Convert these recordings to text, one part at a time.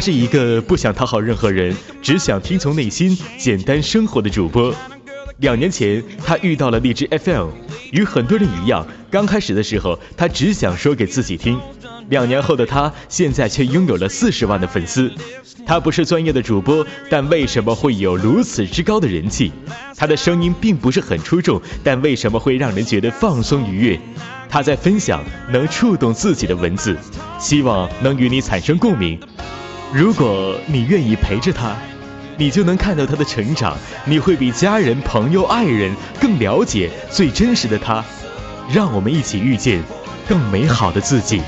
他是一个不想讨好任何人，只想听从内心、简单生活的主播。两年前，他遇到了荔枝 FM，与很多人一样，刚开始的时候，他只想说给自己听。两年后的他，现在却拥有了四十万的粉丝。他不是专业的主播，但为什么会有如此之高的人气？他的声音并不是很出众，但为什么会让人觉得放松愉悦？他在分享能触动自己的文字，希望能与你产生共鸣。如果你愿意陪着他，你就能看到他的成长，你会比家人、朋友、爱人更了解最真实的他。让我们一起遇见更美好的自己。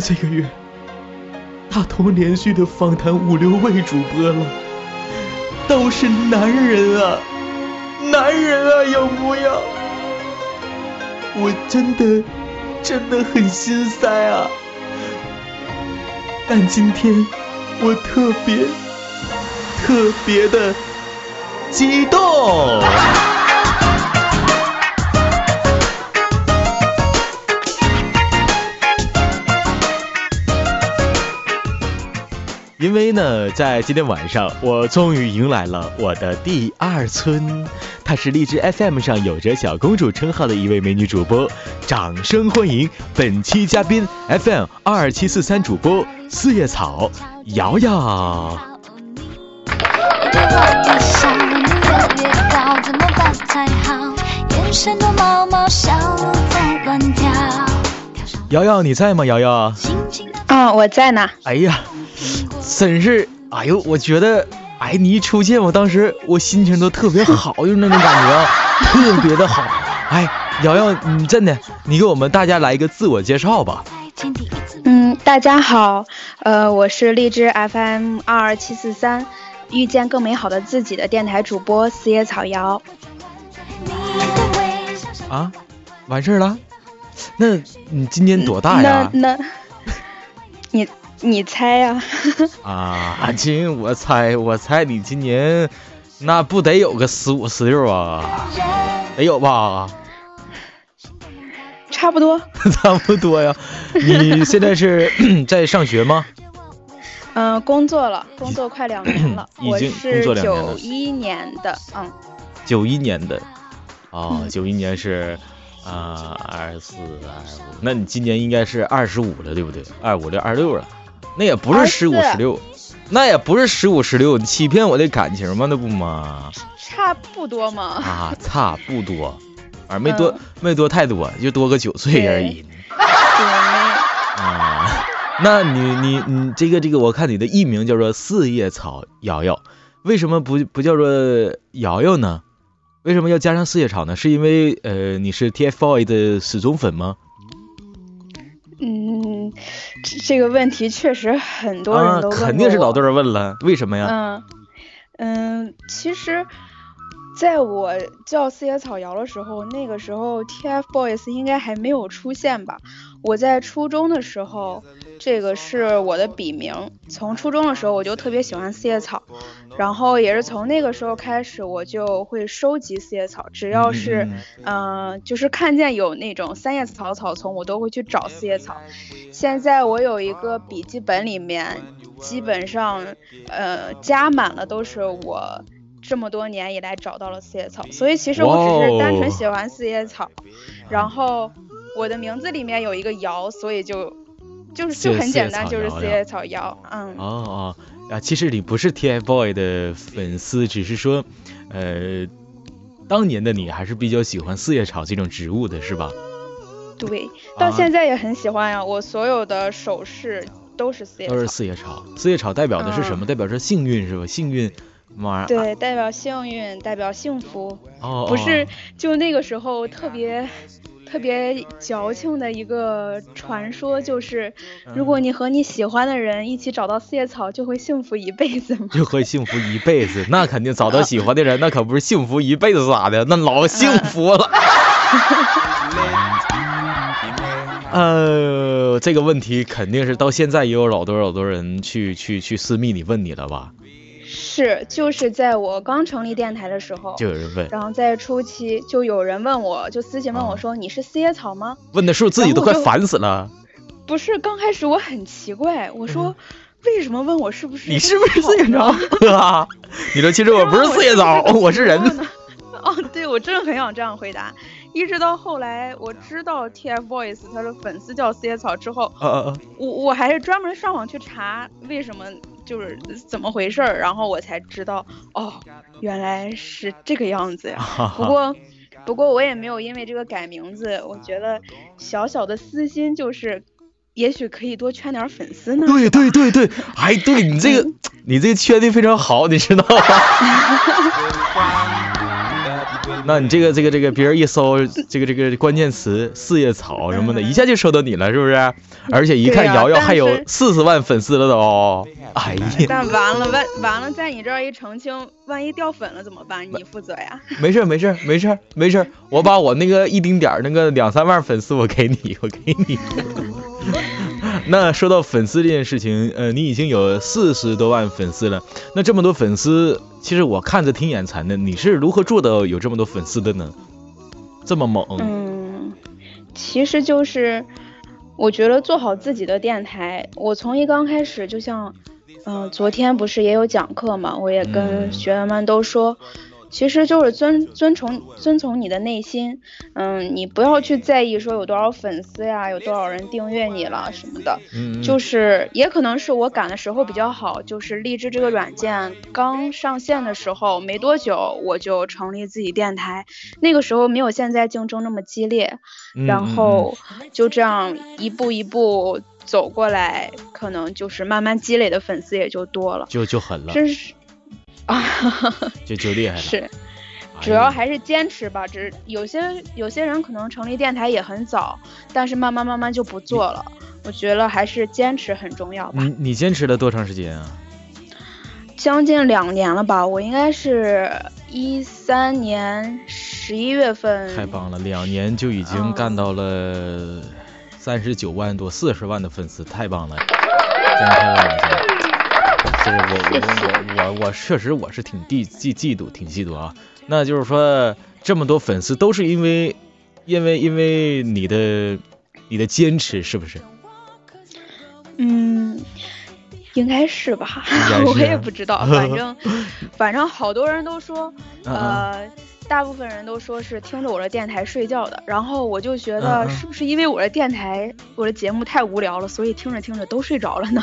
这个月，大同连续的访谈五六位主播了，都是男人啊，男人啊，有木有？我真的真的很心塞啊！但今天我特别特别的激动。因为呢，在今天晚上，我终于迎来了我的第二春。她是荔枝 FM 上有着“小公主”称号的一位美女主播，掌声欢迎本期嘉宾 FM 二七四三主播四叶草瑶瑶。瑶瑶，你在吗？瑶瑶。嗯，我在呢。哎呀。真是，哎呦，我觉得，哎，你一出现，我当时我心情都特别好，就是那种感觉啊，特别的好。哎，瑶瑶，你真的，你给我们大家来一个自我介绍吧。嗯，大家好，呃，我是荔枝 FM 二二七四三，遇见更美好的自己的电台主播四叶草瑶。啊，完事儿了？那你今年多大呀？那那，你。你猜呀？啊，亲，我猜，我猜你今年那不得有个十五十六啊？得有吧？差不多，差不多呀。你现在是 在上学吗？嗯，工作了，工作快两年了。已经工作两年了。九一年的，嗯。九一年的，哦，九一年是啊，二四二五，那你今年应该是二十五了，对不对？二五六二六了。那也不是十五十六，那也不是十五十六，你欺骗我的感情吗？那不吗？差不多嘛？啊，差不多，啊，没多，没多太多，就多个九岁而已。啊，那你你你这个这个，我看你的艺名叫做四叶草瑶瑶，为什么不不叫做瑶瑶呢？为什么要加上四叶草呢？是因为呃你是 TFBOYS 的死忠粉吗？嗯，这这个问题确实很多人都问肯定是老多人问了，为什么呀？嗯嗯，其实，在我叫四叶草瑶的时候，那个时候 TFBOYS 应该还没有出现吧？我在初中的时候，这个是我的笔名。从初中的时候，我就特别喜欢四叶草，然后也是从那个时候开始，我就会收集四叶草。只要是，嗯，就是看见有那种三叶草草丛，我都会去找四叶草。现在我有一个笔记本，里面基本上，呃，加满了都是我这么多年以来找到了四叶草。所以其实我只是单纯喜欢四叶草，然后。我的名字里面有一个瑶，所以就就是就很简单，就是四叶草瑶。嗯。哦哦啊，其实你不是 TFBOYS 的粉丝，只是说，呃，当年的你还是比较喜欢四叶草这种植物的，是吧？对，到现在也很喜欢呀。我所有的首饰都是四叶，都是四叶草。四叶草代表的是什么？代表着幸运是吧？幸运，妈。对，代表幸运，代表幸福。哦。不是，就那个时候特别。特别矫情的一个传说就是，如果你和你喜欢的人一起找到四叶草，就会幸福一辈子吗？就会幸福一辈子？那肯定找到喜欢的人，那可不是幸福一辈子咋的？那老幸福了。呃，这个问题肯定是到现在也有老多老多人去去去私密你问你了吧？是，就是在我刚成立电台的时候，就有人问，然后在初期就有人问我，就私信问我说：“你是四叶草吗？”问的是自己都快烦死了？不是，刚开始我很奇怪，我说为什么问我是不是？你是不是四叶草？你说其实我不是四叶草，我是人。哦，对，我真的很想这样回答。一直到后来我知道 TFBOYS 他的粉丝叫四叶草之后，我我还是专门上网去查为什么就是怎么回事儿，然后我才知道哦，原来是这个样子呀。不过不过我也没有因为这个改名字，我觉得小小的私心就是，也许可以多圈点粉丝呢。对对对对，哎，对你这个你这个圈的非常好，你知道吗？那你这个这个这个，别人一搜这个这个关键词四叶草什么的，一下就搜到你了，是不是？而且一看瑶瑶还有四十万粉丝了都，哎呀！但完了完完了，在你这儿一澄清，万一掉粉了怎么办？你负责呀？没事没事没事没事，我把我那个一丁点儿那个两三万粉丝我给你，我给你。那说到粉丝这件事情，呃，你已经有四十多万粉丝了。那这么多粉丝，其实我看着挺眼馋的。你是如何做到有这么多粉丝的呢？这么猛？嗯，其实就是我觉得做好自己的电台。我从一刚开始，就像，嗯，昨天不是也有讲课嘛，我也跟学员们都说。其实就是遵遵从遵从你的内心，嗯，你不要去在意说有多少粉丝呀，有多少人订阅你了什么的，嗯，就是也可能是我赶的时候比较好，就是荔枝这个软件刚上线的时候没多久，我就成立自己电台，那个时候没有现在竞争那么激烈，然后就这样一步一步走过来，可能就是慢慢积累的粉丝也就多了，就就狠了，真是。啊，就就厉害了，是，主要还是坚持吧。只有些有些人可能成立电台也很早，但是慢慢慢慢就不做了。我觉得还是坚持很重要吧。你你坚持了多长时间啊？将近两年了吧。我应该是一三年十一月份。太棒了，两年就已经干到了三十九万多、四十万的粉丝，太棒了，真太棒了。是我我我我我确实我是挺嫉嫉嫉妒挺嫉妒啊，那就是说这么多粉丝都是因为因为因为你的你的坚持是不是？嗯，应该是吧，我也不知道，反正 反正好多人都说，呃，大部分人都说是听着我的电台睡觉的，然后我就觉得是不是因为我的电台我的节目太无聊了，所以听着听着都睡着了呢？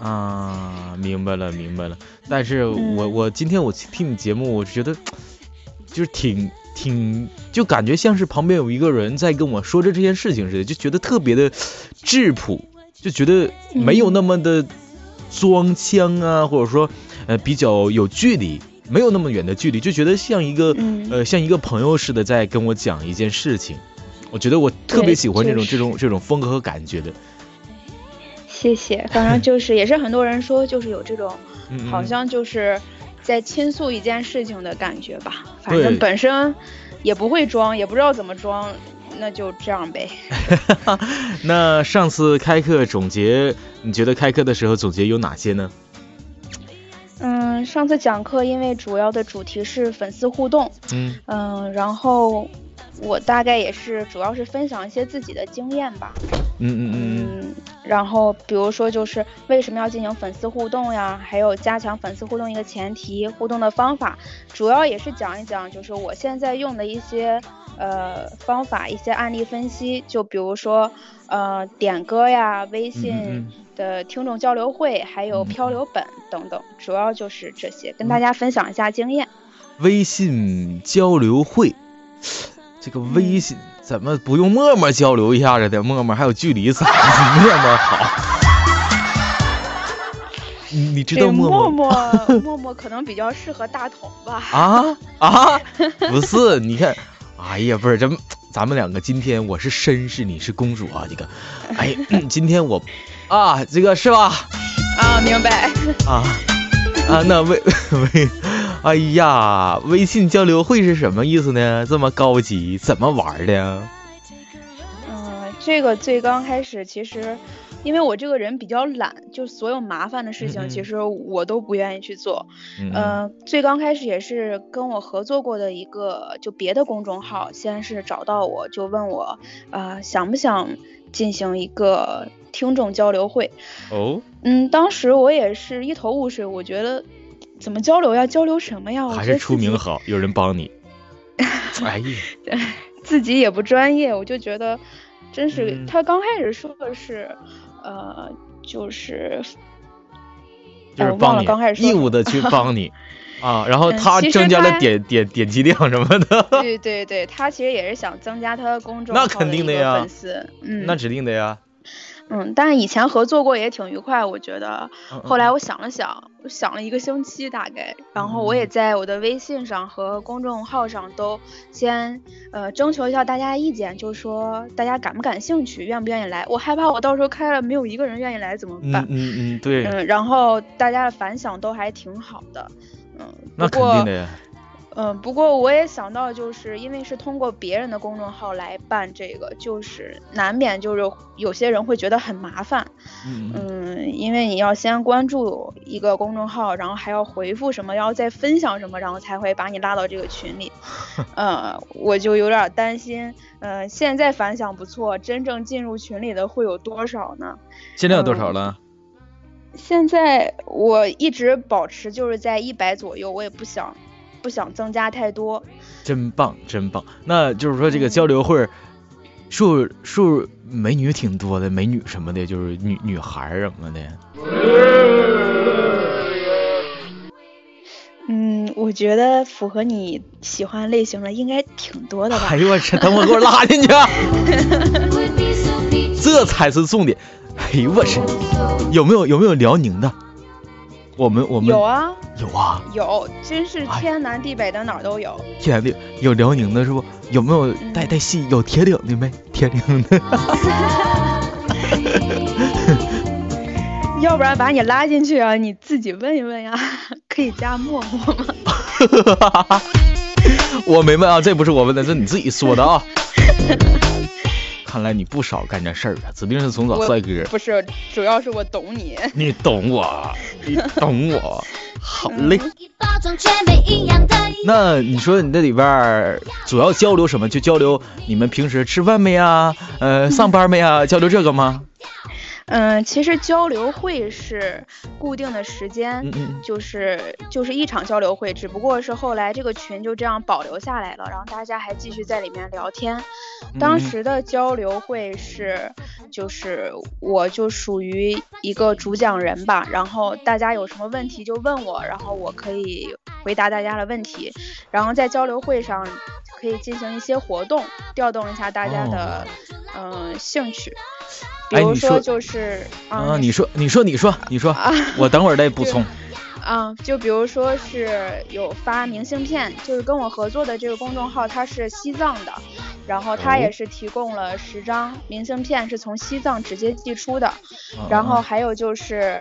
啊，明白了，明白了。但是我我今天我听你节目，我觉得 就是挺挺，就感觉像是旁边有一个人在跟我说着这件事情似的，就觉得特别的质朴，就觉得没有那么的装腔啊，或者说呃比较有距离，没有那么远的距离，就觉得像一个呃像一个朋友似的在跟我讲一件事情。我觉得我特别喜欢这种这种这种风格和感觉的。谢谢，反正就是也是很多人说，就是有这种，好像就是在倾诉一件事情的感觉吧。反正本身也不会装，也不知道怎么装，那就这样呗。那上次开课总结，你觉得开课的时候总结有哪些呢？嗯，上次讲课因为主要的主题是粉丝互动，嗯嗯，然后。我大概也是，主要是分享一些自己的经验吧。嗯嗯嗯。然后比如说就是为什么要进行粉丝互动呀？还有加强粉丝互动一个前提，互动的方法，主要也是讲一讲，就是我现在用的一些呃方法，一些案例分析。就比如说呃点歌呀，微信的听众交流会，还有漂流本等等，主要就是这些，跟大家分享一下经验。微信交流会。这个微信怎么不用陌陌交流一下子的？陌陌还有距离啥？陌陌好，你你知道陌陌？陌陌可能比较适合大同吧？啊啊，不是，你看，哎呀，不是，咱咱们两个今天我是绅士，你是公主啊，这个，哎，今天我啊，这个是吧？啊，明白。啊啊，那微微。哎呀，微信交流会是什么意思呢？这么高级，怎么玩的？嗯，这个最刚开始其实，因为我这个人比较懒，就所有麻烦的事情其实我都不愿意去做。嗯，最刚开始也是跟我合作过的一个就别的公众号，先是找到我就问我，呃，想不想进行一个听众交流会？哦，嗯，当时我也是一头雾水，我觉得怎么交流呀？交流什么呀？还是出名好，有人帮你。哎呀，自己也不专业，我就觉得。真是，他刚开始说的是，呃，就是，就是忘了刚开始义务的去帮你 啊，然后他增加了点点点击量什么的。对对对，他其实也是想增加他的公众那肯定的呀，粉丝，嗯，那指定的呀。嗯，但是以前合作过也挺愉快，我觉得。后来我想了想，我想了一个星期大概，然后我也在我的微信上和公众号上都先呃征求一下大家意见，就说大家感不感兴趣，愿不愿意来。我害怕我到时候开了没有一个人愿意来怎么办？嗯嗯对。嗯，然后大家的反响都还挺好的，嗯。那肯定的呀。嗯，不过我也想到，就是因为是通过别人的公众号来办这个，就是难免就是有些人会觉得很麻烦。嗯，因为你要先关注一个公众号，然后还要回复什么，然后再分享什么，然后才会把你拉到这个群里。嗯，我就有点担心。嗯，现在反响不错，真正进入群里的会有多少呢？现在有多少了？现在我一直保持就是在一百左右，我也不想。不想增加太多，真棒真棒。那就是说这个交流会，数数美女挺多的，美女什么的，就是女女孩什么的。嗯，我觉得符合你喜欢类型的应该挺多的吧。哎呦我去，等会给我拉进去，这才是重点。哎呦我去，有没有有没有辽宁的？我们我们有啊有啊有，真是天南地北的哪儿都有。天地有辽宁的是不？有没有带带戏？有铁岭的没？铁岭的。要不然把你拉进去啊？你自己问一问呀，可以加陌陌吗？我没问啊，这不是我问的，这你自己说的啊。看来你不少干这事儿啊，指定是从找帅哥。不是，主要是我懂你。你懂我，你懂我。好嘞。那你说你这里边主要交流什么？就交流你们平时吃饭没呀？呃，上班没呀？交流这个吗？嗯，其实交流会是固定的时间，就是就是一场交流会，只不过是后来这个群就这样保留下来了，然后大家还继续在里面聊天。当时的交流会是，就是我就属于一个主讲人吧，然后大家有什么问题就问我，然后我可以回答大家的问题，然后在交流会上可以进行一些活动，调动一下大家的嗯兴趣。比如说就是啊，你说你说你说你说，我等会儿再补充。啊，就比如说是有发明信片，就是跟我合作的这个公众号，它是西藏的，然后它也是提供了十张明信片，是从西藏直接寄出的。然后还有就是，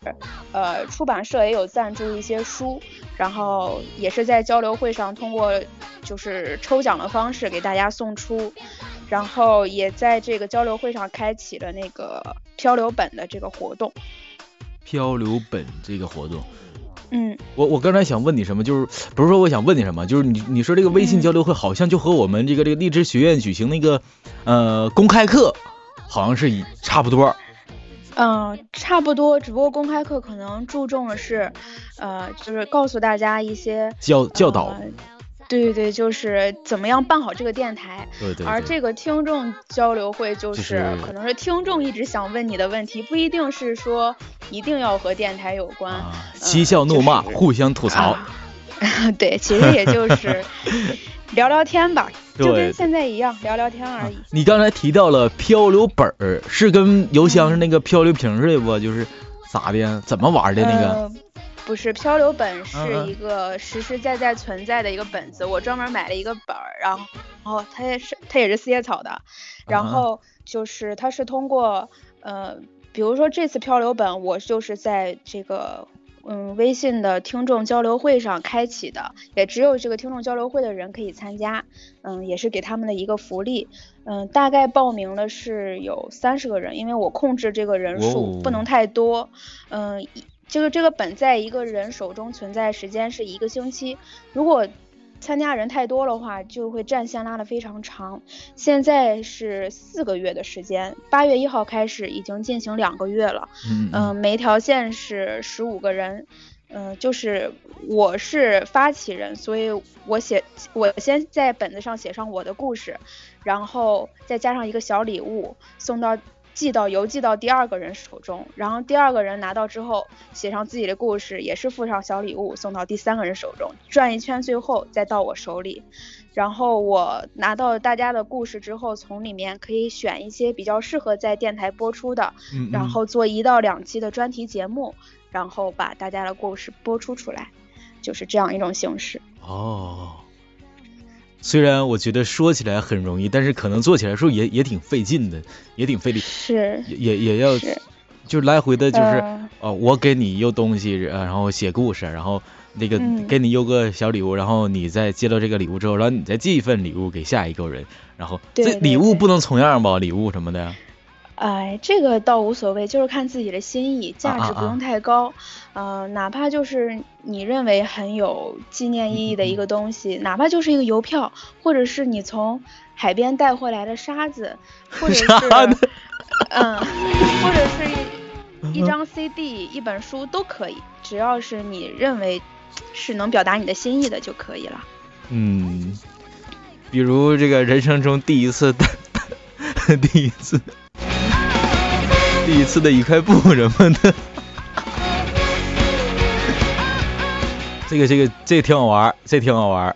呃，出版社也有赞助一些书，然后也是在交流会上通过就是抽奖的方式给大家送出。然后也在这个交流会上开启了那个漂流本的这个活动。漂流本这个活动，嗯，我我刚才想问你什么，就是不是说我想问你什么，就是你你说这个微信交流会好像就和我们这个这个荔枝学院举行那个呃公开课好像是一差不多。嗯，差不多，只不过公开课可能注重的是，呃，就是告诉大家一些教教导。对对对，就是怎么样办好这个电台。对对。而这个听众交流会就是可能是听众一直想问你的问题，不一定是说一定要和电台有关。嬉笑怒骂，互相吐槽。对，其实也就是 聊聊天吧，就跟现在一样聊聊天而已。你刚才提到了漂流本儿，是跟邮箱是那个漂流瓶似的不？就是咋的？怎么玩的那个？不是漂流本是一个实实在在存在的一个本子，我专门买了一个本儿，然后，然后它也是它也是四叶草的，然后就是它是通过呃，比如说这次漂流本，我就是在这个嗯微信的听众交流会上开启的，也只有这个听众交流会的人可以参加，嗯，也是给他们的一个福利。嗯，大概报名的是有三十个人，因为我控制这个人数不能太多。嗯，这个这个本在一个人手中存在时间是一个星期，如果参加人太多的话，就会战线拉得非常长。现在是四个月的时间，八月一号开始已经进行两个月了。嗯嗯，每条线是十五个人。嗯，就是我是发起人，所以我写我先在本子上写上我的故事，然后再加上一个小礼物送到寄到邮寄到第二个人手中，然后第二个人拿到之后写上自己的故事，也是附上小礼物送到第三个人手中，转一圈最后再到我手里，然后我拿到大家的故事之后，从里面可以选一些比较适合在电台播出的，然后做一到两期的专题节目。然后把大家的故事播出出来，就是这样一种形式。哦，虽然我觉得说起来很容易，但是可能做起来时候也也挺费劲的，也挺费力。是，也也要，就来回的，就是哦，我给你邮东西，然后写故事，然后那个给你邮个小礼物，然后你再接到这个礼物之后，然后你再寄一份礼物给下一个人，然后这礼物不能重样吧？礼物什么的。哎，这个倒无所谓，就是看自己的心意，价值不用太高。呃，哪怕就是你认为很有纪念意义的一个东西，哪怕就是一个邮票，或者是你从海边带回来的沙子，或者是嗯，或者是一张 CD、一本书都可以，只要是你认为是能表达你的心意的就可以了。嗯，比如这个人生中第一次，第一次。第一次的一块布什么的，这个这个这个挺好玩，这挺好玩。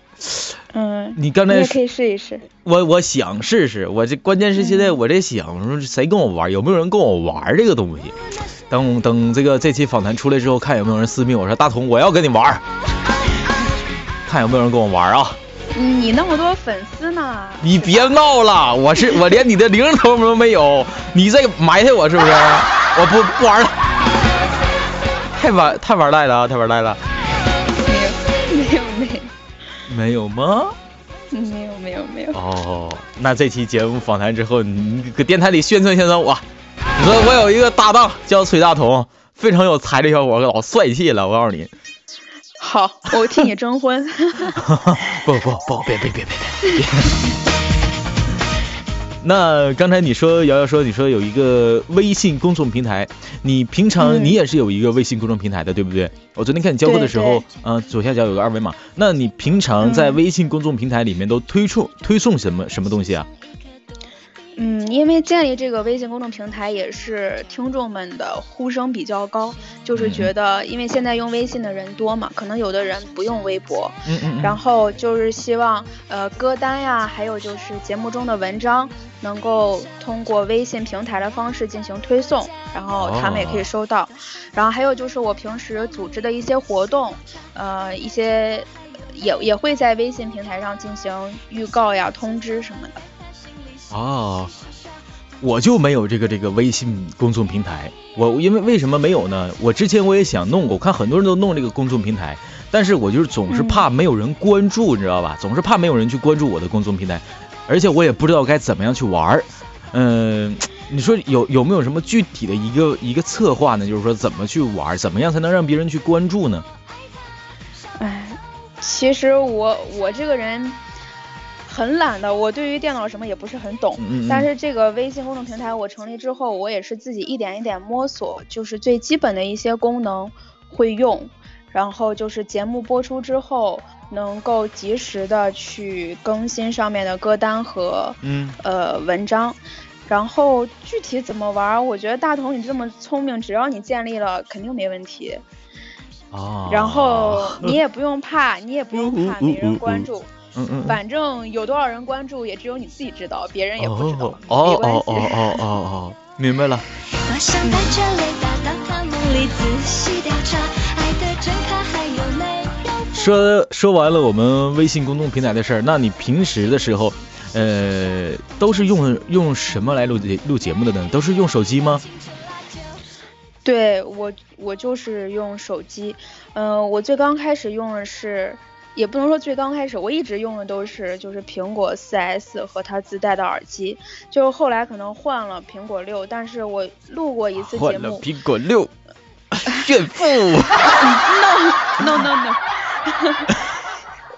嗯，你刚才可以试一试。我我想试试，我这关键是现在我在想，说谁跟我玩，有没有人跟我玩这个东西？等等这个这期访谈出来之后，看有没有人私密我说大同，我要跟你玩，看有没有人跟我玩啊。你那么多粉丝呢？你别闹了，我是我连你的零头都没有，你在埋汰我是不是？我不不玩了，太玩太玩赖了啊，太玩赖了。没有没有没有没有吗？没有没有没有。哦，那这期节目访谈之后，你搁电台里宣传宣传我。你说我有一个搭档叫崔大同，非常有才的小伙，老帅气了，我告诉你。好，我替你征婚。不不不，别别别别别。那刚才你说瑶瑶说你说有一个微信公众平台，你平常你也是有一个微信公众平台的，对不对？我昨天看你交课的时候，嗯，左下角有个二维码。那你平常在微信公众平台里面都推送推送什么什么东西啊？嗯，因为建立这个微信公众平台也是听众们的呼声比较高，就是觉得，因为现在用微信的人多嘛，可能有的人不用微博，嗯嗯，然后就是希望，呃，歌单呀，还有就是节目中的文章，能够通过微信平台的方式进行推送，然后他们也可以收到，然后还有就是我平时组织的一些活动，呃，一些也也会在微信平台上进行预告呀、通知什么的。哦，我就没有这个这个微信公众平台。我因为为什么没有呢？我之前我也想弄过，我看很多人都弄这个公众平台，但是我就是总是怕没有人关注，你知道吧？总是怕没有人去关注我的公众平台，而且我也不知道该怎么样去玩儿。嗯，你说有有没有什么具体的一个一个策划呢？就是说怎么去玩，怎么样才能让别人去关注呢？哎，其实我我这个人。很懒的，我对于电脑什么也不是很懂。嗯但是这个微信公众平台我成立之后，我也是自己一点一点摸索，就是最基本的一些功能会用，然后就是节目播出之后能够及时的去更新上面的歌单和嗯呃文章。然后具体怎么玩，我觉得大同你这么聪明，只要你建立了，肯定没问题。哦。然后你也不用怕，你也不用怕没人关注。嗯嗯，反正有多少人关注，也只有你自己知道，别人也不知道。哦哦哦哦哦哦，明白了。说说完了我们微信公众平台的事儿，那你平时的时候，呃，都是用用什么来录节录节目的呢？都是用手机吗？对我，我就是用手机。嗯，我最刚开始用的是，也不能说最刚开始，我一直用的都是就是苹果 4S 和它自带的耳机。就是后来可能换了苹果六，但是我录过一次节目。换了苹果六，炫富。No no no no。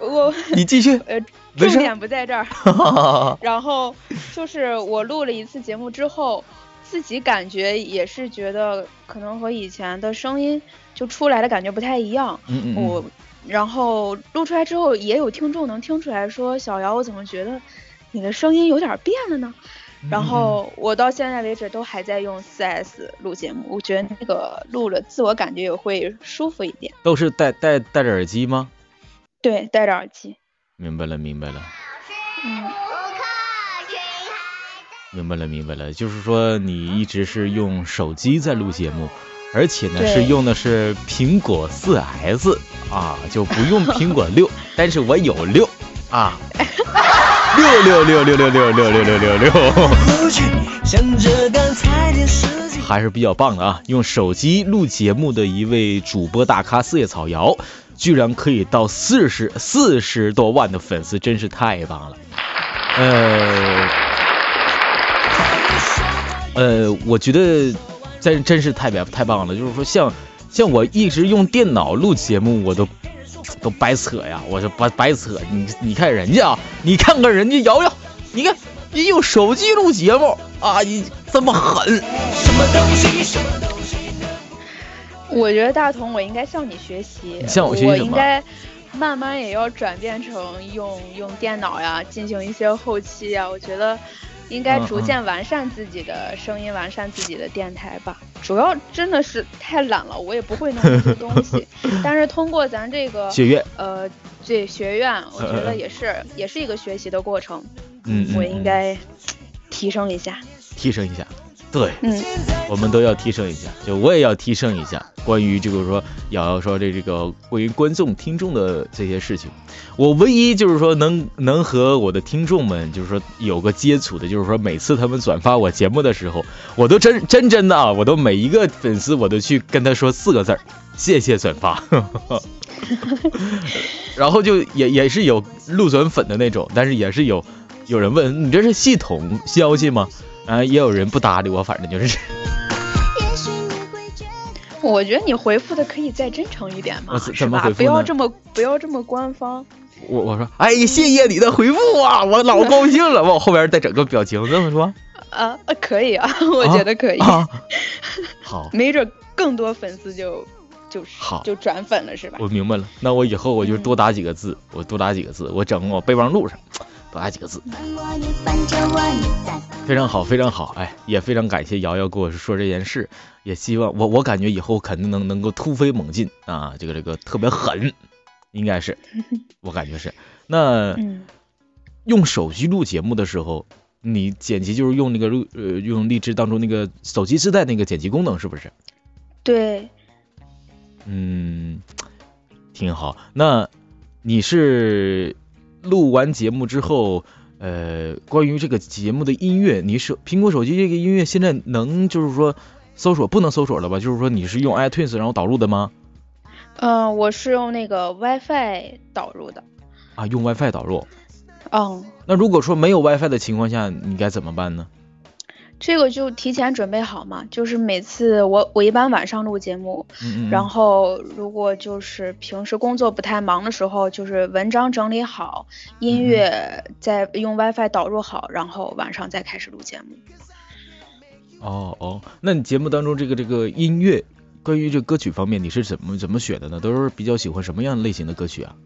我你继续。呃，重点不在这儿。然后就是我录了一次节目之后。自己感觉也是觉得可能和以前的声音就出来的感觉不太一样。嗯嗯。我然后录出来之后，也有听众能听出来说：“小姚，我怎么觉得你的声音有点变了呢？”然后我到现在为止都还在用 4S 录节目，我觉得那个录了自我感觉也会舒服一点。都是戴戴戴着耳机吗？对，戴着耳机。明白了，明白了。嗯。明白了，明白了，就是说你一直是用手机在录节目，而且呢是用的是苹果四 S 啊，就不用苹果六，但是我有六啊，六六六六六六六六六六六，还是比较棒的啊！用手机录节目的一位主播大咖四叶草瑶，居然可以到四十四十多万的粉丝，真是太棒了，呃。呃，我觉得真真是太白太棒了。就是说，像像我一直用电脑录节目，我都都白扯呀，我说白白扯。你你看人家啊，你看看人家瑶瑶，你看你用手机录节目啊，你这么狠。我觉得大同，我应该向你学习。向我学习我应该慢慢也要转变成用用电脑呀，进行一些后期呀。我觉得。应该逐渐完善自己的声音，完善自己的电台吧。主要真的是太懒了，我也不会弄这些东西。但是通过咱这个学院，呃，这学院，我觉得也是，也是一个学习的过程。嗯，我应该提升一下，提升一下。对，嗯，我们都要提升一下，就我也要提升一下。关于这个说，瑶瑶说这这个关于观众、听众的这些事情，我唯一就是说能能和我的听众们就是说有个接触的，就是说每次他们转发我节目的时候，我都真真真的啊，我都每一个粉丝我都去跟他说四个字儿，谢谢转发。然后就也也是有路转粉的那种，但是也是有有人问你这是系统消息吗？啊，也有人不搭理我，反正就是。我觉得你回复的可以再真诚一点嘛，是吧？不要这么不要这么官方。我我说，哎，谢谢你的回复啊，我老高兴了。往后边再整个表情，这么说。啊，可以啊，我觉得可以。好。没准更多粉丝就就好就转粉了，是吧？我明白了，那我以后我就多打几个字，我多打几个字，我整我备忘录上。多打几个字，非常好，非常好，哎，也非常感谢瑶瑶跟我说这件事，也希望我我感觉以后肯定能能够突飞猛进啊，这个这个特别狠，应该是，我感觉是。那用手机录节目的时候，你剪辑就是用那个录呃用荔枝当中那个手机自带那个剪辑功能是不是？对。嗯，挺好。那你是？录完节目之后，呃，关于这个节目的音乐，你是苹果手机这个音乐现在能就是说搜索不能搜索了吧？就是说你是用 iTunes 然后导入的吗？嗯，我是用那个 WiFi 导入的。啊，用 WiFi 导入。嗯。那如果说没有 WiFi 的情况下，你该怎么办呢？这个就提前准备好嘛，就是每次我我一般晚上录节目，然后如果就是平时工作不太忙的时候，就是文章整理好，音乐再用 WiFi 导入好，然后晚上再开始录节目。哦哦，那你节目当中这个这个音乐，关于这歌曲方面，你是怎么怎么选的呢？都是比较喜欢什么样类型的歌曲啊？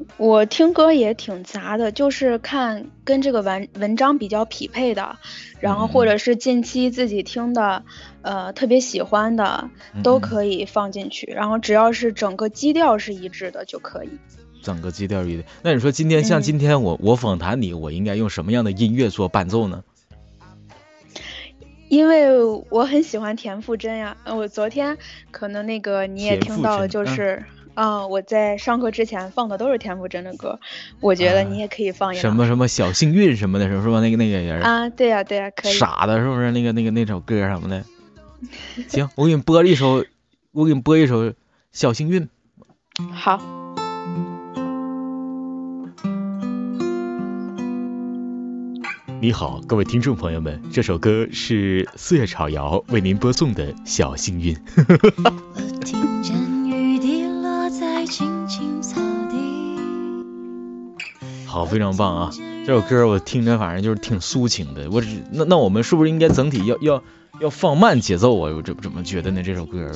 嗯，我听歌也挺杂的，就是看跟这个文文章比较匹配的，然后或者是近期自己听的，呃，特别喜欢的都可以放进去，然后只要是整个基调是一致的就可以。整个基调一致。那你说今天像今天我我访谈你，我应该用什么样的音乐做伴奏呢？因为我很喜欢田馥甄呀，我昨天可能那个你也听到了，就是。啊，我在上课之前放的都是田馥甄的歌，我觉得你也可以放一什么什么小幸运什么的，是吧？那个那个人啊，对呀对呀，可以。傻的，是不是那个那个那首歌什么的？行，我给你播一首，我给你播一首《小幸运》。好。你好，各位听众朋友们，这首歌是四叶草瑶为您播送的《小幸运》。好，非常棒啊！这首歌我听着反正就是挺抒情的。我只那那我们是不是应该整体要要要放慢节奏啊？我怎怎么觉得呢？这首歌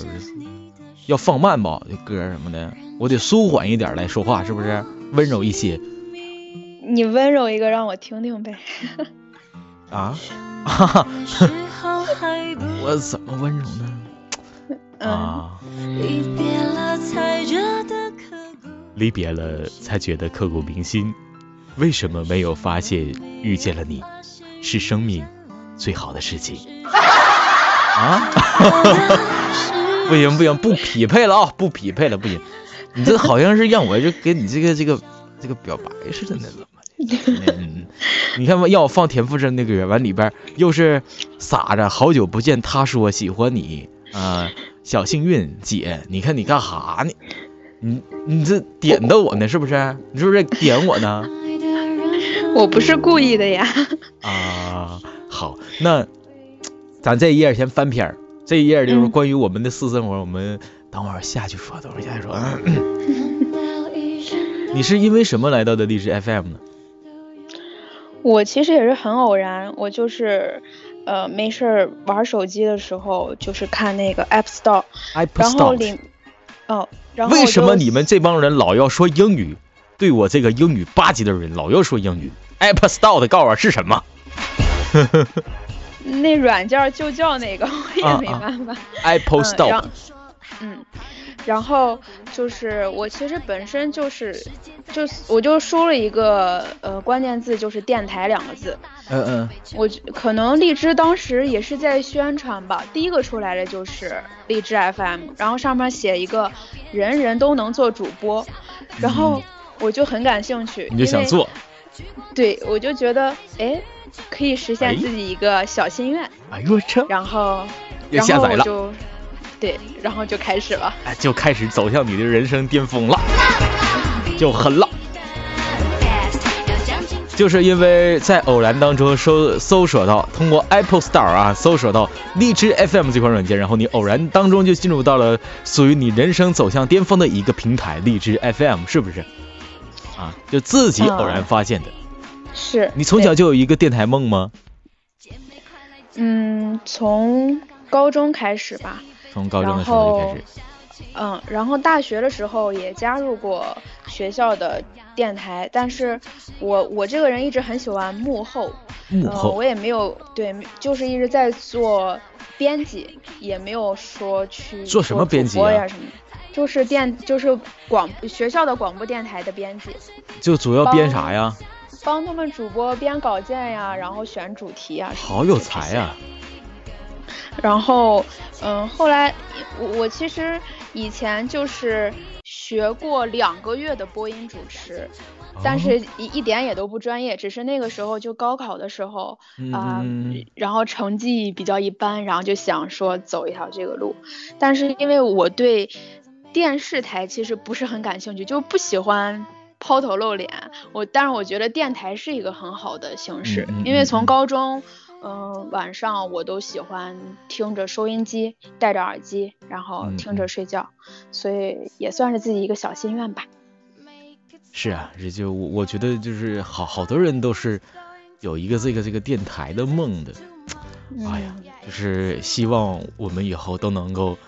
要放慢吧？这歌什么的，我得舒缓一点来说话，是不是温柔一些？你温柔一个让我听听呗。啊？哈哈，我怎么温柔呢？啊。离别了才觉得刻骨，离别了才觉得刻骨铭心。为什么没有发现遇见了你是生命最好的事情？啊？不行不行，不匹配了啊！不匹配了，不行。你这好像是让我就给你这个这个这个表白似的呢，怎么？嗯，你看吧，要我放田馥甄的歌完里边又是撒着好久不见，他说喜欢你啊，小幸运姐，你看你干哈呢？你你这点的我呢，是不是？你是不是点我呢？我不是故意的呀。啊，好，那咱这一页先翻篇儿，这一页就是关于我们的私生活，我们等会儿下去说，等会儿下去说。你是因为什么来到的荔枝 FM 呢？我其实也是很偶然，我就是呃没事儿玩手机的时候，就是看那个 App Store，然后里哦，然后为什么你们这帮人老要说英语？对我这个英语八级的人，老要说英语。App Store 的告诉我是什么？那软件就叫那个，我也没办法。Apple Store。嗯，然后就是我其实本身就是，就我就输了一个呃关键字，就是电台两个字。嗯嗯。我可能荔枝当时也是在宣传吧，第一个出来的就是荔枝 FM，然后上面写一个人人都能做主播，然后我就很感兴趣，你就想做。对，我就觉得，哎，可以实现自己一个小心愿。哎呦我操！然后，然后我就，对，然后就开始了。哎，就开始走向你的人生巅峰了，就狠了。就是因为在偶然当中搜搜索到，通过 Apple Store 啊，搜索到荔枝 FM 这款软件，然后你偶然当中就进入到了属于你人生走向巅峰的一个平台——荔枝 FM，是不是？啊，就自己偶然发现的，是你从小就有一个电台梦吗？嗯，从高中开始吧。从高中的时候就开始。嗯，然后大学的时候也加入过学校的电台，但是我我这个人一直很喜欢幕后，幕后我也没有对，就是一直在做编辑，也没有说去做什么编辑呀什么。就是电，就是广学校的广播电台的编辑，就主要编啥呀？帮他们主播编稿件呀，然后选主题呀。好有才呀！然后，嗯，后来我我其实以前就是学过两个月的播音主持，但是一一点也都不专业，只是那个时候就高考的时候啊，然后成绩比较一般，然后就想说走一条这个路，但是因为我对。电视台其实不是很感兴趣，就不喜欢抛头露脸。我但是我觉得电台是一个很好的形式，因为从高中，嗯，晚上我都喜欢听着收音机，戴着耳机，然后听着睡觉，所以也算是自己一个小心愿吧。是啊，这就我我觉得就是好好多人都是有一个这个这个电台的梦的。哎呀，就是希望我们以后都能够。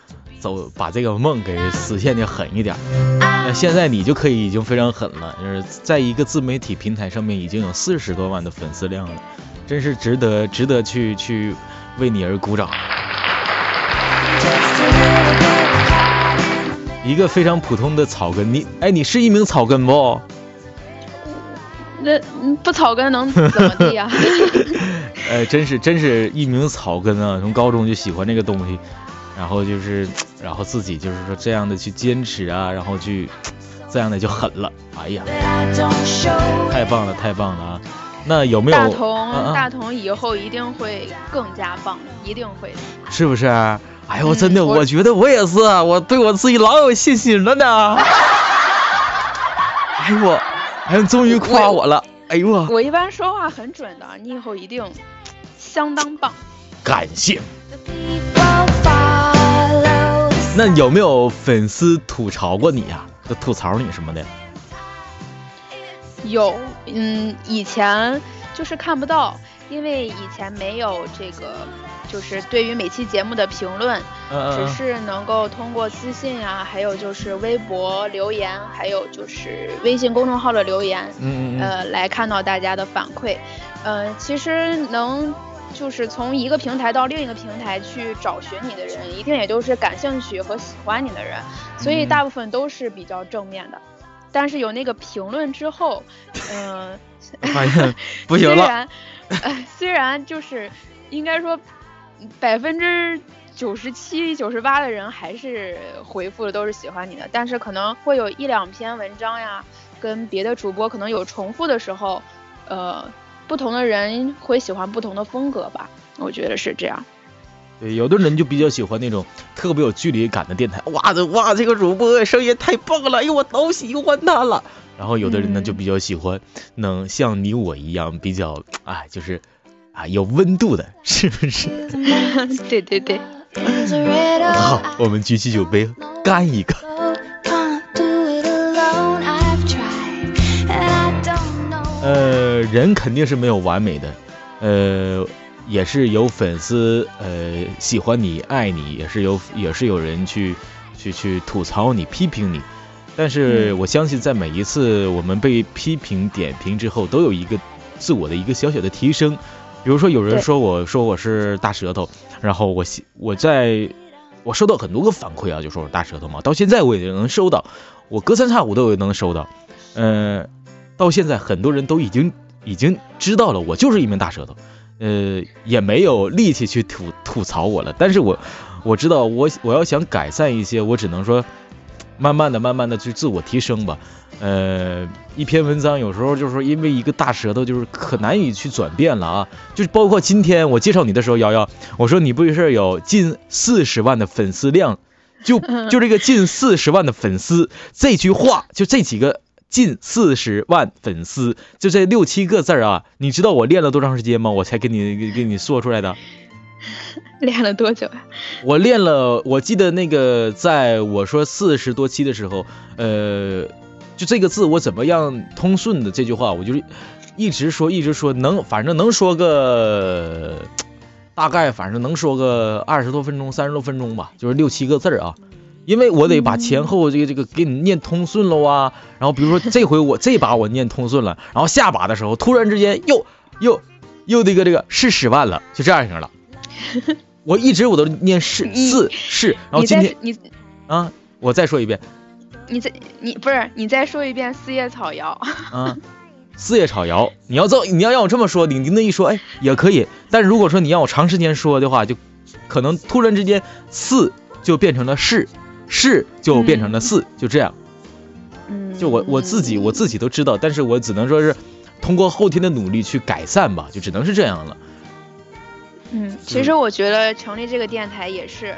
走，把这个梦给实现的狠一点。那现在你就可以已经非常狠了，就是在一个自媒体平台上面已经有四十多万的粉丝量了，真是值得值得去去为你而鼓掌。一个非常普通的草根，你哎，你是一名草根不？那不草根能怎么地呀？哎，真是真是一名草根啊！从高中就喜欢这个东西。然后就是，然后自己就是说这样的去坚持啊，然后去 这样的就狠了。哎呀，太棒了，太棒了啊！那有没有大同啊啊大同以后一定会更加棒，一定会的。是不是？哎呦，我真的，我我觉得我也是，啊我对我自己老有信心了呢。哎呦我，哎呦，终于夸我了。哎呦我，我一般说话很准的，你以后一定相当棒。感谢。那有没有粉丝吐槽过你呀、就吐槽你什么的？有，嗯，以前就是看不到，因为以前没有这个，就是对于每期节目的评论，只嗯只是能够通过私信啊，还有就是微博留言，还有就是微信公众号的留言，嗯嗯嗯呃，来看到大家的反馈。呃，其实能就是从一个平台到另一个平台去找寻你的人，一定也都是感兴趣和喜欢你的人，所以嗯大部分都是比较正面的。但是有那个评论之后，嗯、嗯，发现不行 了。虽然，呃，虽然就是应该说百分之九十七、九十八的人还是回复的都是喜欢你的，但是可能会有一两篇文章呀，跟别的主播可能有重复的时候，呃，不同的人会喜欢不同的风格吧，我觉得是这样。对，有的人就比较喜欢那种特别有距离感的电台，哇这哇这个主播声音太棒了，哎呦我老喜欢他了。然后有的人呢嗯就比较喜欢能像你我一样比较 哎就是啊有温度的，是不是？对 对对，好，我们举起酒杯干一个。呃，人肯定是没有完美的，呃，也是有粉丝呃喜欢你、爱你，也是有也是有人去去去吐槽你、批评你。但是嗯我相信，在每一次我们被批评、点评之后，都有一个自我的一个小小的提升。比如说，有人说我说我是大舌头，然后我喜我在我收到很多个反馈啊，就说我大舌头嘛，到现在我也能收到，我隔三差五都有能收到。呃，到现在很多人都已经已经知道了我就是一名大舌头，呃，也没有力气去吐吐槽我了。但是我我知道我我要想改善一些，我只能说慢慢的、慢慢的去自我提升吧。呃，一篇文章有时候就是说因为一个大舌头就是可难以去转变了啊，就包括今天我介绍你的时候，瑶瑶，我说你不是有近四十万的粉丝量，就就这个近四十万的粉丝这句话，就这几个近四十万粉丝，就这六七个字儿啊，你知道我练了多长时间吗？我才给你给给你说出来的。练了多久呀？我练了，我记得那个在我说四十多期的时候，呃，就这个字我怎么样通顺的这句话，我就是一直说一直说，能反正能说个大概反正能说个二十多分钟、三十多分钟吧，就是六七个字儿啊。因为我得把前后这个这个给你念通顺了啊，然后比如说这回我这把我念通顺了，然后下把的时候突然之间又又又这个这个是十万了，就这样型了。我一直我都念是你四是，然后今天你啊，我再说一遍。你再你不是你再说一遍四叶草摇。啊，四叶草摇，你要这你要让我这么说，你你那一说，哎也可以，但是如果说你让我长时间说的话，就可能突然之间四就变成了是，是就变成了四，就这样。嗯，就我我自己我自己都知道，但是我只能说是通过后天的努力去改善吧，就只能是这样了。嗯，其实我觉得成立这个电台也是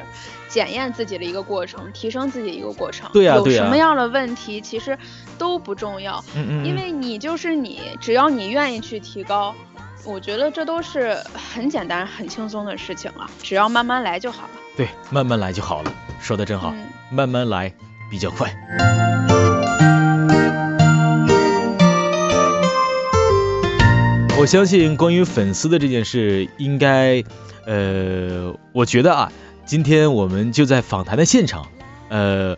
检验自己的一个过程，提升自己一个过程。有对呀对呀什么样的问题其实都不重要，嗯嗯，因为你就是你，只要你愿意去提高，我觉得这都是很简单、很轻松的事情了，只要慢慢来就好了。对，慢慢来就好了，说的真好，嗯慢慢来比较快。我相信关于粉丝的这件事，应该，呃，我觉得啊，今天我们就在访谈的现场，呃，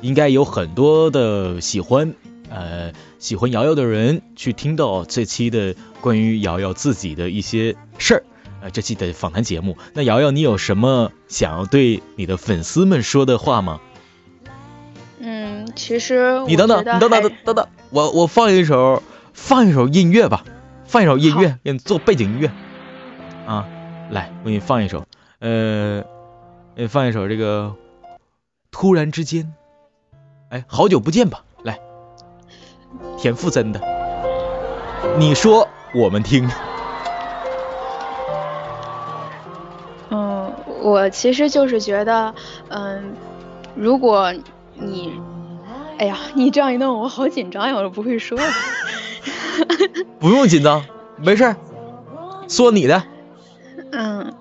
应该有很多的喜欢，呃，喜欢瑶瑶的人去听到这期的关于瑶瑶自己的一些事儿，呃，这期的访谈节目。那瑶瑶，你有什么想要对你的粉丝们说的话吗？嗯，其实你等等，你等等等等等，我我放一首放一首音乐吧，放一首音乐，给你做背景音乐。啊，来，我给你放一首，呃，给你放一首这个突然之间，哎，好久不见吧，来，田馥甄的，你说我们听。嗯，我其实就是觉得，嗯，如果你，哎呀，你这样一弄，我好紧张呀，我都不会说。不用紧张，没事儿，说你的。嗯。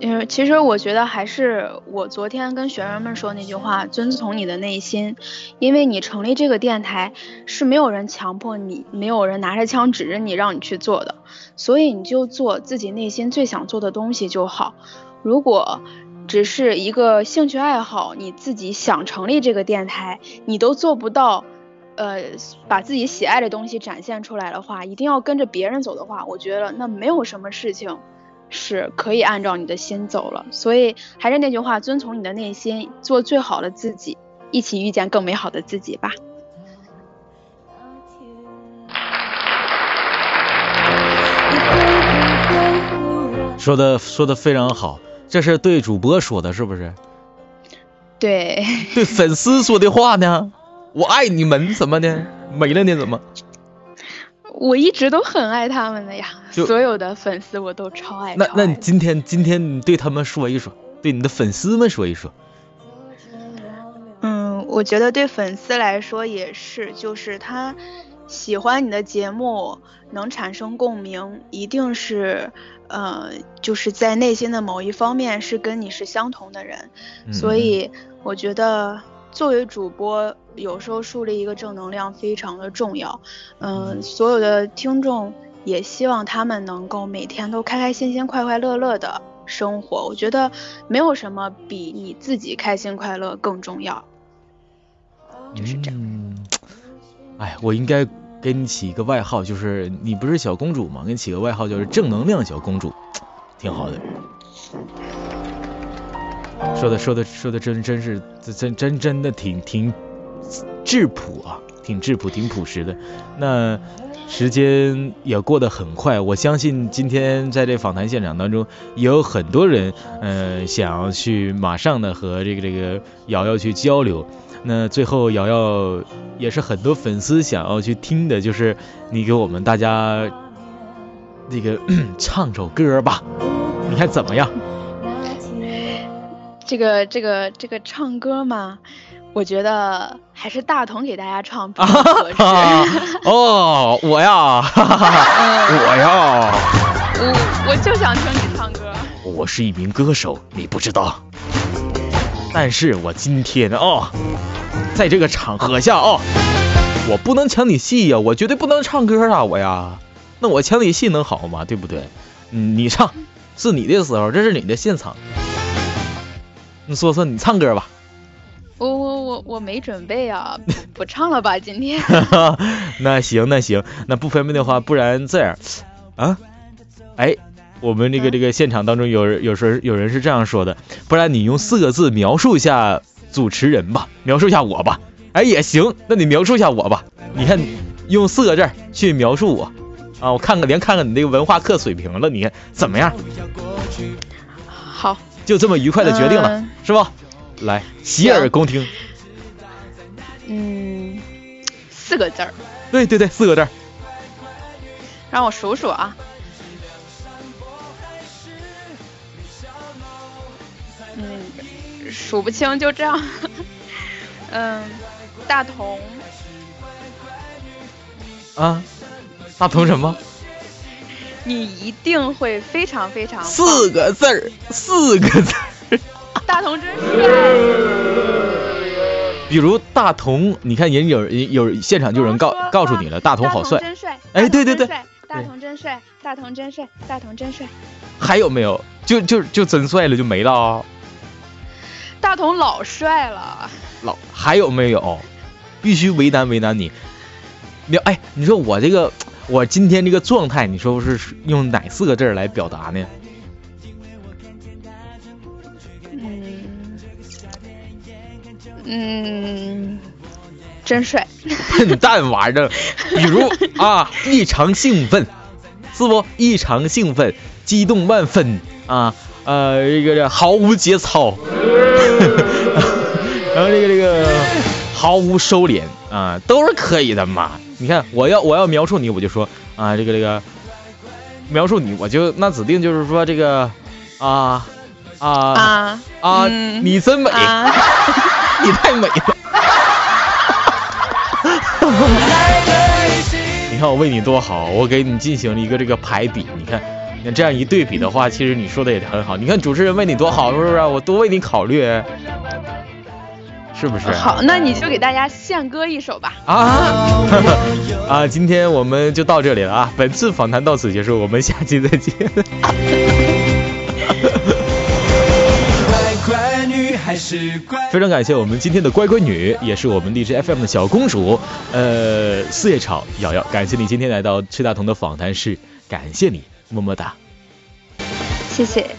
嗯，其实我觉得还是我昨天跟学员们说那句话，遵从你的内心，因为你成立这个电台是没有人强迫你，没有人拿着枪指着你让你去做的，所以你就做自己内心最想做的东西就好。如果只是一个兴趣爱好，你自己想成立这个电台，你都做不到，呃，把自己喜爱的东西展现出来的话，一定要跟着别人走的话，我觉得那没有什么事情。是可以按照你的心走了，所以还是那句话，遵从你的内心，做最好的自己，一起遇见更美好的自己吧。说的说的非常好，这是对主播说的，是不是？对。对粉丝说的话呢？我爱你们怎么的？没了呢？怎么？我一直都很爱他们的呀，所有的粉丝我都超爱。那那你今天今天你对他们说一说，对你的粉丝们说一说。嗯，我觉得对粉丝来说也是，就是他喜欢你的节目，能产生共鸣，一定是呃，就是在内心的某一方面是跟你是相同的人，所以我觉得。作为主播，有时候树立一个正能量非常的重要。嗯，所有的听众也希望他们能够每天都开开心心、快快乐乐的生活。我觉得没有什么比你自己开心快乐更重要。就是这样。哎，我应该给你起一个外号，就是你不是小公主吗？给你起个外号，就是正能量小公主，挺好的。说的说的说的真真是真真真的挺挺质朴啊，挺质朴挺朴实的。那时间也过得很快，我相信今天在这访谈现场当中也有很多人，嗯，想要去马上的和这个这个瑶瑶去交流。那最后瑶瑶也是很多粉丝想要去听的，就是你给我们大家那个 唱首歌吧，你看怎么样？这个这个这个唱歌嘛，我觉得还是大同给大家唱比较合适。哦，我呀，我呀，我我就想听你唱歌。我是一名歌手，你不知道。但是我今天啊，在这个场合下啊，我不能抢你戏呀，我绝对不能唱歌啊，我呀，那我抢你戏能好吗？对不对？嗯，你唱，是你的时候，这是你的现场。你说说，你唱歌吧。我我我我没准备啊，不唱了吧今天。那行那行，那不方便的话，不然这样啊？哎，我们这个这个现场当中有有时候有人是这样说的，不然你用四个字描述一下主持人吧，描述一下我吧。哎也行，那你描述一下我吧。你看用四个字去描述我啊，我看看连看看你那个文化课水平了，你看怎么样？好。就这么愉快的决定了，是吧？来，洗耳恭听。嗯，四个字儿。对对对，四个字儿。让我数数啊。嗯，数不清，就这样。嗯，大同。啊？大同什么？你一定会非常非常四个字儿，四个字儿。大同真帅。比如大同，你看人有人有现场就有人告告诉你了，大同好帅。真帅。哎，对对对。大同真帅，大同真帅，大同真帅。还有没有？就就就真帅了就没了。大同老帅了。老还有没有？必须为难为难你。你哎，你说我这个。我今天这个状态，你说是用哪四个字来表达呢？嗯嗯，真帅！笨蛋玩意儿，比如 啊，异常兴奋，是不？异常兴奋，激动万分啊，呃，这个毫无节操，然后这个这个毫无收敛啊，都是可以的嘛。你看，我要我要描述你，我就说啊，这个这个，描述你，我就那指定就是说这个啊啊啊你真美，啊，你太美了。你看我为你多好，我给你进行了一个这个排比，你看，你看这样一对比的话，其实你说的也很好。你看主持人为你多好，是不是？我多为你考虑，是不是？好，那你就给大家献歌一首吧。啊 啊！今天我们就到这里了啊！本次访谈到此结束，我们下期再见。乖乖女还是乖。非常感谢我们今天的乖乖女，也是我们荔枝 FM 的小公主，呃，四叶草瑶瑶，感谢你今天来到崔大同的访谈室，感谢你，么么哒。谢谢。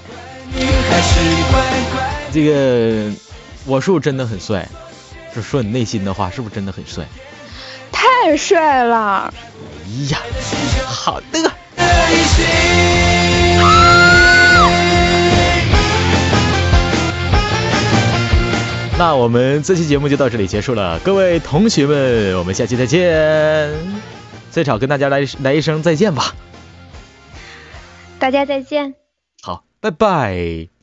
这个我是不是真的很帅？就说你内心的话，是不是真的很帅？太帅了！哎呀，好的。那我们这期节目就到这里结束了，各位同学们，我们下期再见。最少跟大家来来一声再见吧。大家再见。好，拜拜。